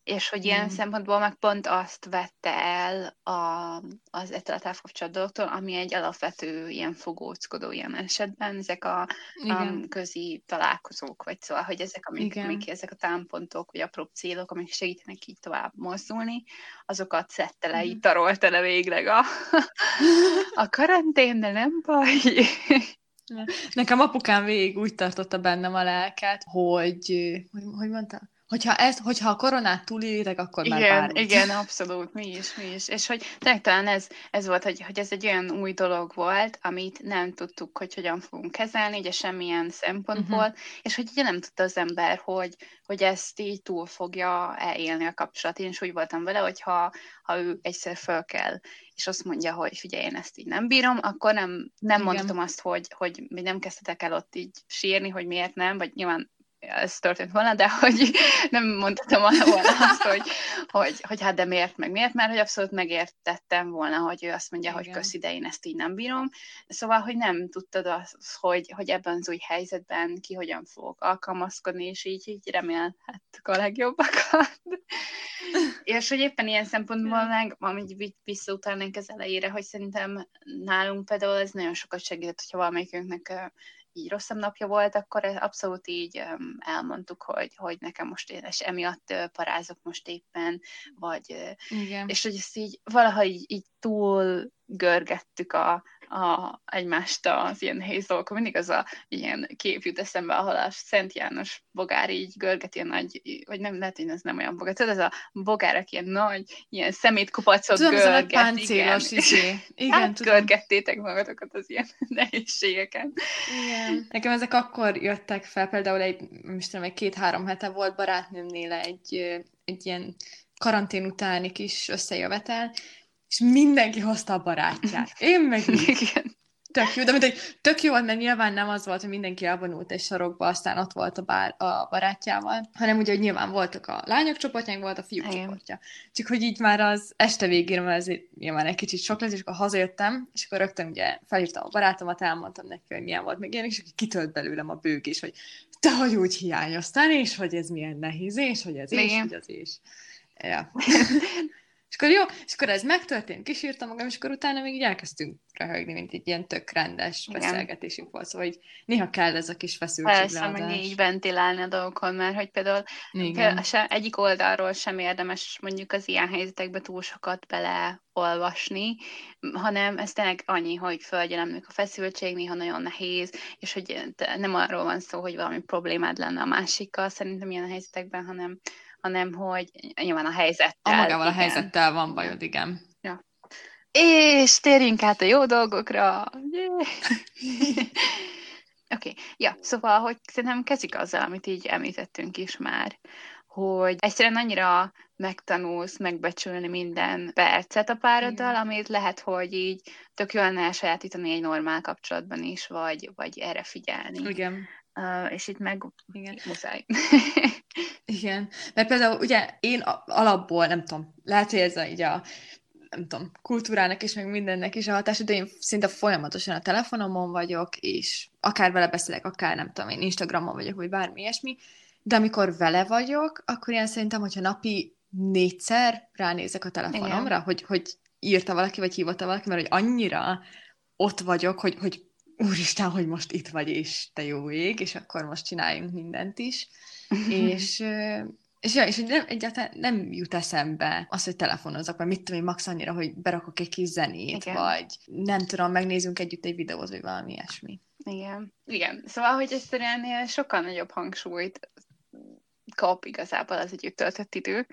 Speaker 2: és hogy ilyen mm. szempontból meg pont azt vette el a, az ettől a távkapcsolatodtól, ami egy alapvető ilyen fogóckodó ilyen esetben, ezek a, a közi találkozók, vagy szóval, hogy ezek, amik, amik ezek a támpontok, vagy apró célok, amik segítenek így tovább mozdulni, azokat szedte le, mm. így tarolta le végleg a, a karantén, de nem baj.
Speaker 1: Nekem apukám végig úgy tartotta bennem a lelket, hogy, hogy, hogy mondta? Hogyha, ez, hogyha a koronát túlélitek, akkor
Speaker 2: igen,
Speaker 1: már bármit.
Speaker 2: Igen, abszolút, mi is, mi is. És hogy tényleg talán ez, ez volt, hogy, hogy ez egy olyan új dolog volt, amit nem tudtuk, hogy hogyan fogunk kezelni, ugye semmilyen szempontból, uh-huh. és hogy ugye nem tudta az ember, hogy, hogy ezt így túl fogja elélni a kapcsolat. Én is úgy voltam vele, hogy ha, ha ő egyszer föl kell, és azt mondja, hogy figyelj, én ezt így nem bírom, akkor nem, nem mondhatom azt, hogy, hogy nem kezdhetek el ott így sírni, hogy miért nem, vagy nyilván ez történt volna, de hogy nem mondhatom volna azt, hogy, hogy, hogy hát de miért, meg miért, mert hogy abszolút megértettem volna, hogy ő azt mondja, Igen. hogy kösz ide, én ezt így nem bírom. Szóval, hogy nem tudtad azt, hogy, hogy ebben az új helyzetben ki hogyan fog alkalmazkodni, és így, így remélhettük a legjobbakat. és hogy éppen ilyen szempontból meg, amit visszautalnénk az elejére, hogy szerintem nálunk például ez nagyon sokat segített, hogyha valamelyikünknek így rosszabb napja volt, akkor abszolút így elmondtuk, hogy, hogy nekem most én, és emiatt parázok most éppen, vagy, Igen. és hogy ezt így valahogy így, így túl görgettük a, a, egymást az ilyen nehéz dolgokon. Mindig az a ilyen kép jut eszembe, ahol a Szent János bogár így görgeti a nagy, vagy nem, lehet, hogy ez nem olyan bogár, tudod, ez a bogár, aki ilyen nagy, ilyen szemétkupacot tudom, görget. Tudom, páncélos
Speaker 1: igen. Izé. Igen,
Speaker 2: hát tudom. görgettétek magatokat az ilyen nehézségeken.
Speaker 1: Igen. Nekem ezek akkor jöttek fel, például egy, most tudom, egy két-három hete volt barátnőmnél egy, egy ilyen karantén utáni kis összejövetel, és mindenki hozta a barátját. Én meg
Speaker 2: Igen.
Speaker 1: tök jó, de mindegy, tök jó volt, mert nyilván nem az volt, hogy mindenki elvonult egy sarokba, aztán ott volt a, bár, a barátjával, hanem ugye, hogy nyilván voltak a lányok csoportjánk, volt a fiúk Igen. csoportja. Csak hogy így már az este végén, mert ez nyilván egy kicsit sok lesz, és akkor hazajöttem, és akkor rögtön ugye felhívtam a barátomat, elmondtam neki, hogy milyen volt meg ilyen, és kitölt belőlem a bőgés, hogy te hogy úgy hiányoztál, és hogy ez milyen nehéz, és hogy ez és, hogy az és. Ja. És akkor jó, és akkor ez megtörtént, kisírtam magam, és akkor utána még így elkezdtünk röhögni, mint egy ilyen tök rendes Igen. beszélgetésünk volt, szóval hogy néha kell ez a kis feszültség.
Speaker 2: Persze, meg így ventilálni a dolgokon, mert hogy például Igen. Se, egyik oldalról sem érdemes mondjuk az ilyen helyzetekbe túl sokat beleolvasni, hanem ez tényleg annyi, hogy földjelemlik a feszültség, néha nagyon nehéz, és hogy nem arról van szó, hogy valami problémád lenne a másikkal, szerintem ilyen helyzetekben, hanem hanem hogy nyilván a helyzettel.
Speaker 1: A magával igen. a helyzettel van bajod, igen.
Speaker 2: Ja. És térjünk át a jó dolgokra. Oké, okay. ja, szóval, hogy szerintem kezdjük azzal, amit így említettünk is már, hogy egyszerűen annyira megtanulsz megbecsülni minden percet a pároddal, Igen. amit lehet, hogy így tök jól lenne elsajátítani egy normál kapcsolatban is, vagy, vagy erre figyelni.
Speaker 1: Igen.
Speaker 2: Uh, és itt meg Igen. muszáj.
Speaker 1: Igen, mert például ugye én alapból, nem tudom, lehet, hogy ez a, így a nem tudom, kultúrának és meg mindennek is a hatás, de én szinte folyamatosan a telefonomon vagyok, és akár vele beszélek, akár nem tudom, én Instagramon vagyok, vagy bármi ilyesmi, de amikor vele vagyok, akkor ilyen szerintem, hogyha napi négyszer ránézek a telefonomra, hogy, hogy írta valaki, vagy hívott valaki, mert hogy annyira ott vagyok, hogy, hogy úristen, hogy most itt vagy, és te jó ég, és akkor most csináljunk mindent is. és, és, ja, és nem, egyáltalán nem jut eszembe az, hogy telefonozok, vagy mit tudom én, max annyira, hogy berakok egy kis zenét, Igen. vagy nem tudom, megnézünk együtt egy videót, vagy valami ilyesmi.
Speaker 2: Igen. Igen. Szóval, hogy egyszerűen sokkal nagyobb hangsúlyt kap igazából az együtt töltött idő,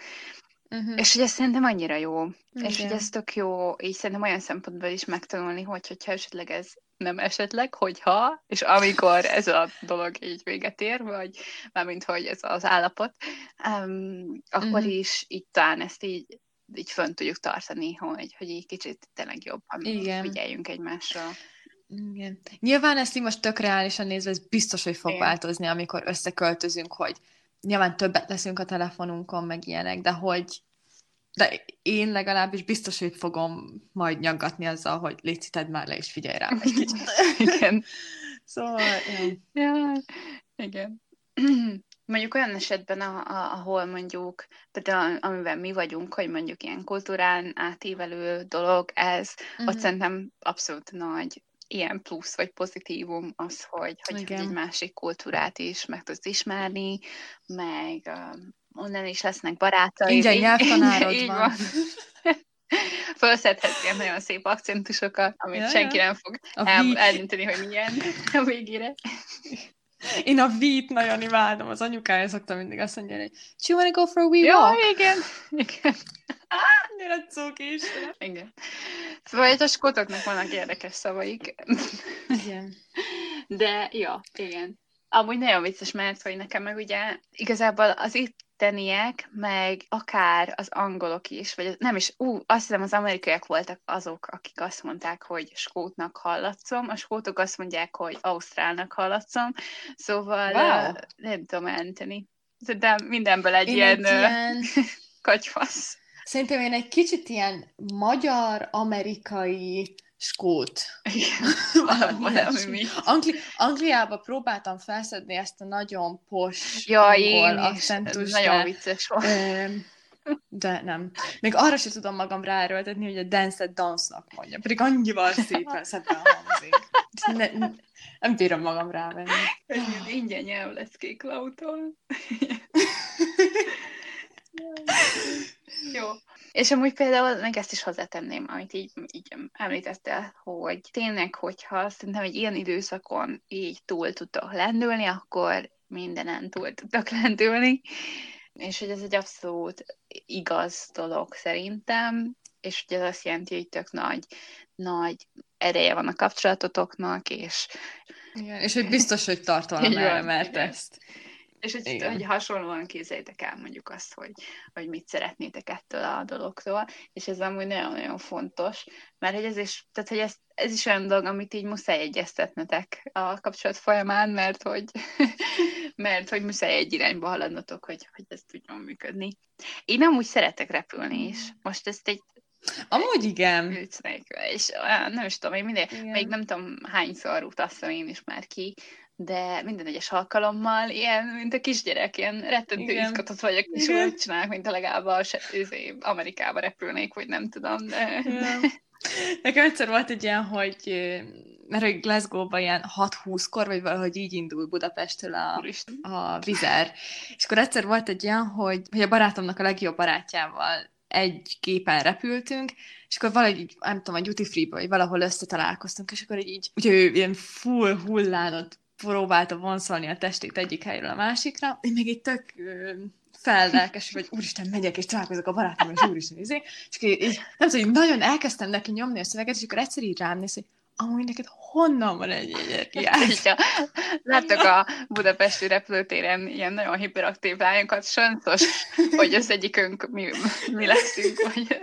Speaker 2: Uh-huh. És hogy ez szerintem annyira jó. Igen. És hogy ez tök jó, így szerintem olyan szempontból is megtanulni, hogy hogyha esetleg ez nem esetleg, hogyha, és amikor ez a dolog így véget ér, vagy mármint, hogy ez az állapot, um, akkor uh-huh. is itt talán ezt így így fönn tudjuk tartani, hogy, hogy így kicsit tényleg jobban Igen. figyeljünk egymásra.
Speaker 1: Igen. Nyilván ezt így most tök reálisan nézve, ez biztos, hogy fog Igen. változni, amikor összeköltözünk, hogy nyilván többet leszünk a telefonunkon, meg ilyenek, de hogy de én legalábbis biztos, hogy fogom majd nyaggatni azzal, hogy légy már le, és figyelj rá egy kicsit.
Speaker 2: igen.
Speaker 1: Szóval,
Speaker 2: igen. Ja, igen. Mondjuk olyan esetben, ahol mondjuk, például amiben mi vagyunk, hogy mondjuk ilyen kultúrán átívelő dolog ez, uh-huh. ott mhm. szerintem abszolút nagy ilyen plusz vagy pozitívum az, hogy, hogy, hogy egy másik kultúrát is meg tudsz ismerni, meg onnan is lesznek barátai.
Speaker 1: Ingyen nyelvtanárod így, van. van.
Speaker 2: Felszedhetsz ilyen nagyon szép akcentusokat, amit ja, senki nem fog el, eldönteni, hogy milyen a végére.
Speaker 1: Én a vít nagyon imádom, az anyukája szokta mindig azt mondani, hogy Do you wanna go for a wee
Speaker 2: walk? Ja, igen. igen.
Speaker 1: Annyira is.
Speaker 2: Igen. Szóval a skotoknak vannak érdekes szavaik.
Speaker 1: Igen.
Speaker 2: De, ja, igen. Amúgy nagyon vicces, mert hogy nekem meg ugye igazából az itt itteniek, meg akár az angolok is, vagy nem is, ú, azt hiszem az amerikaiak voltak azok, akik azt mondták, hogy skótnak hallatszom, a skótok azt mondják, hogy ausztrálnak hallatszom, szóval wow. nem tudom elenteni. De mindenből egy Én ilyen, ilyen... kagyfasz.
Speaker 1: Szerintem én egy kicsit ilyen magyar-amerikai skót.
Speaker 2: valami mi.
Speaker 1: Angli- Angliába próbáltam felszedni ezt a nagyon pos
Speaker 2: ja, én akcentus, nagyon vicces volt.
Speaker 1: De nem. Még arra sem tudom magam ráerőltetni, hogy a dance-et dance-nak mondja, pedig annyival szépen szebben hangzik. Ne, ne, nem bírom magam rávenni.
Speaker 2: Ingyen nyelv lesz kék lautól. Jó. És amúgy például meg ezt is hozzátenném, amit így, így említettél, hogy tényleg, hogyha szerintem egy ilyen időszakon így túl tudtok lendülni, akkor mindenen túl tudtok lendülni, és hogy ez egy abszolút igaz dolog szerintem, és hogy ez azt jelenti, hogy tök nagy, nagy ereje van a kapcsolatotoknak, és...
Speaker 1: Igen, és hogy biztos, hogy tartalom erre, mert ezt
Speaker 2: És hogy, hogy hasonlóan képzeljétek el mondjuk azt, hogy, hogy mit szeretnétek ettől a dologtól, és ez amúgy nagyon-nagyon fontos, mert hogy ez is, tehát hogy ez, ez is olyan dolog, amit így muszáj egyeztetnetek a kapcsolat folyamán, mert hogy, mert hogy muszáj egy irányba haladnotok, hogy, hogy ez tudjon működni. Én nem úgy szeretek repülni is. Most ezt egy
Speaker 1: Amúgy igen.
Speaker 2: És nem is tudom, még mindig, igen. még nem tudom hányszor utaztam én is már ki, de minden egyes alkalommal ilyen, mint a kisgyerek, ilyen rettentő izgatott vagyok, és Igen. úgy csinálok, mint a legalább a, izé, Amerikába repülnék, vagy nem tudom, de... Ja.
Speaker 1: Nekem egyszer volt egy ilyen, hogy mert hogy Glasgow-ban ilyen 6-20-kor, vagy valahogy így indul Budapestől a, a vizer. És akkor egyszer volt egy ilyen, hogy, hogy a barátomnak a legjobb barátjával egy képen repültünk, és akkor valahogy, nem tudom, a duty free vagy valahol összetalálkoztunk, és akkor így, ugye ő ilyen full hullánot próbálta vonszolni a testét egyik helyről a másikra, én még egy tök fellelkes, hogy úristen, megyek, és találkozok a barátom, és úristen, izé. és akkor így, nem tudom, így nagyon elkezdtem neki nyomni a szöveget, és akkor egyszer így rám néz, hogy amúgy neked honnan van egy energiád?
Speaker 2: Láttok a budapesti repülőtéren ilyen nagyon hiperaktív lányokat, sanszos, hogy az egyikünk mi, mi leszünk, vagy...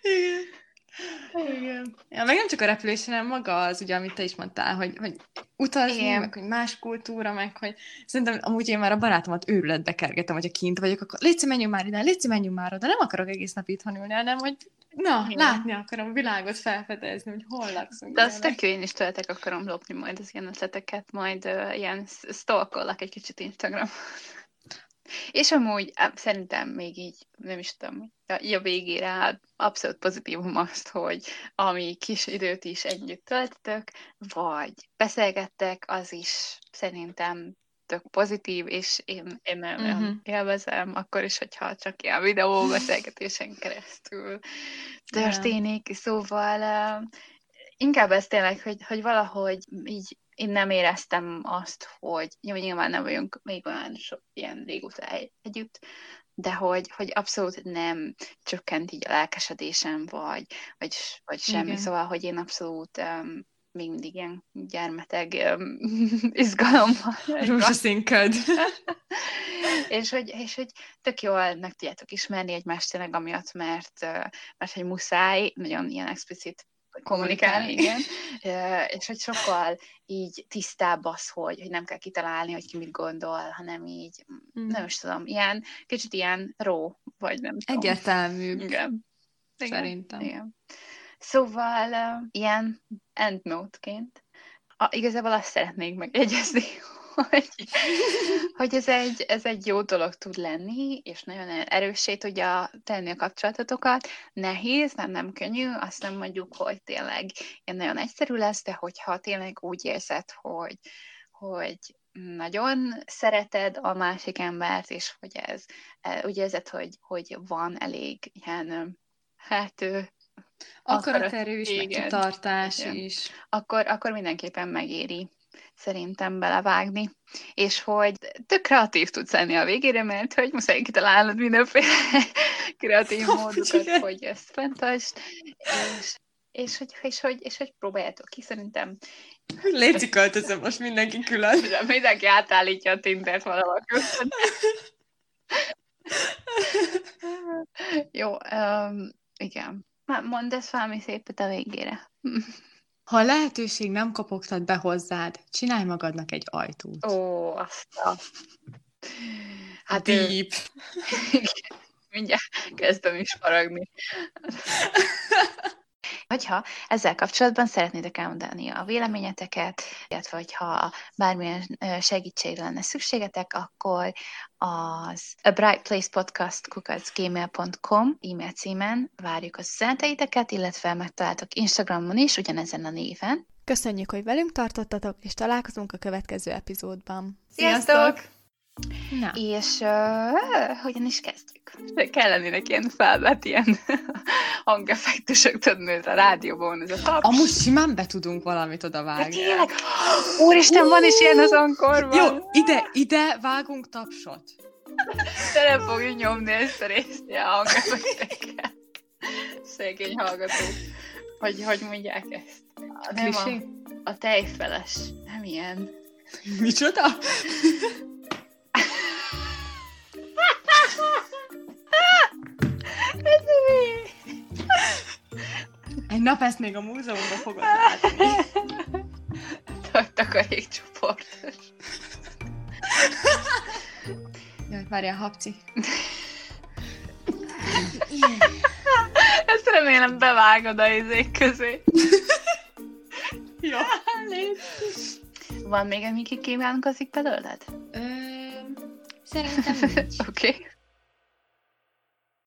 Speaker 1: Igen. Ja, meg nem csak a repülés, hanem maga az, ugye, amit te is mondtál, hogy, hogy utazni, Igen. meg hogy más kultúra, meg hogy szerintem amúgy én már a barátomat őrületbe kergetem, hogyha kint vagyok, akkor légy menjünk már ide, légy menjünk már oda, nem akarok egész nap itthon ülni, hanem hogy na, Igen. látni akarom a világot felfedezni, hogy hol lakszunk.
Speaker 2: De azt tök én is töltek akarom lopni majd az ilyen ötleteket, majd uh, ilyen stalkollak egy kicsit Instagram. És amúgy szerintem még így, nem is tudom, a, a végére hát abszolút pozitívum azt, hogy ami kis időt is együtt töltötök, vagy beszélgettek, az is szerintem tök pozitív, és én, én nagyon uh-huh. élvezem, akkor is, hogyha csak ilyen videóbeszélgetésen keresztül történik. Yeah. Szóval uh, inkább ez tényleg, hogy, hogy valahogy így én nem éreztem azt, hogy jó, nyilván nem vagyunk még olyan sok ilyen régóta együtt, de hogy, hogy abszolút nem csökkent így a lelkesedésem, vagy, vagy, vagy semmi. Igen. Szóval, hogy én abszolút um, még mindig ilyen gyermeteg um, izgalommal.
Speaker 1: Rózsaszínköd.
Speaker 2: és, hogy, és hogy tök jól meg tudjátok ismerni egymást tényleg amiatt, mert, mert hogy muszáj, nagyon ilyen explicit kommunikálni, igen. és hogy sokkal így tisztább az, hogy, hogy nem kell kitalálni, hogy ki mit gondol, hanem így, mm. nem is tudom, ilyen, kicsit ilyen ró, vagy nem
Speaker 1: tudom. Egyértelmű.
Speaker 2: Igen.
Speaker 1: Szerintem.
Speaker 2: Igen. Szóval uh, ilyen endnote-ként a, igazából azt szeretnék megjegyezni, hogy, hogy ez, egy, ez egy jó dolog tud lenni, és nagyon erőssé tudja tenni a kapcsolatotokat. Nehéz, nem, nem könnyű, azt nem mondjuk, hogy tényleg ilyen nagyon egyszerű lesz, de hogyha tényleg úgy érzed, hogy, hogy nagyon szereted a másik embert, és hogy ez, e, úgy érzed, hogy, hogy van elég ilyen, hát
Speaker 1: Akaraterős, meg kitartás is.
Speaker 2: Akkor, akkor mindenképpen megéri szerintem belevágni, és hogy tök kreatív tudsz lenni a végére, mert hogy muszáj kitalálnod mindenféle kreatív módokat, hogy ezt fenntartsd, és, és, hogy, és, hogy, és hogy próbáljátok ki, szerintem.
Speaker 1: Léci költözöm most mindenki külön.
Speaker 2: Mindenki átállítja a Tindert valahol külön. Jó, um, igen. Mondd ezt valami szépet a végére.
Speaker 1: Ha a lehetőség nem kopogtat be hozzád, csinálj magadnak egy ajtót.
Speaker 2: Ó, azt a...
Speaker 1: Hát Deep.
Speaker 2: Mindjárt kezdem is faragni. Hogyha ezzel kapcsolatban szeretnétek elmondani a véleményeteket, illetve hogyha bármilyen segítségre lenne szükségetek, akkor az a Bright Place Podcast kukacgmail.com e-mail címen várjuk az üzeneteiteket, illetve megtaláltok Instagramon is ugyanezen a néven.
Speaker 1: Köszönjük, hogy velünk tartottatok, és találkozunk a következő epizódban.
Speaker 2: Sziasztok! Sziasztok! Na. És uh, hogyan is kezdjük? Kell lennének ilyen felvett ilyen hangeffektusok, tudod, a rádióban ez a taps.
Speaker 1: Amúgy simán be tudunk valamit oda vágni.
Speaker 2: tényleg? Úristen, uh, van is ilyen az ankorban.
Speaker 1: Jó, ide, ide vágunk tapsot.
Speaker 2: Tele fogjuk nyomni ezt a részt, a hangeffekteket. Szegény hallgató. Hogy, hogy mondják ezt?
Speaker 1: A, nem a,
Speaker 2: a tejfeles. Nem ilyen.
Speaker 1: Micsoda? Egy nap ezt még a múzeumban fogod látni.
Speaker 2: Takarékcsoportos.
Speaker 1: Jaj, várjál, hapci. Ilyen.
Speaker 2: Ezt remélem bevágod a izék közé.
Speaker 1: Jó.
Speaker 2: Van még, ami kívánkozik belőled?
Speaker 1: Ö, szerintem.
Speaker 2: Oké. Okay.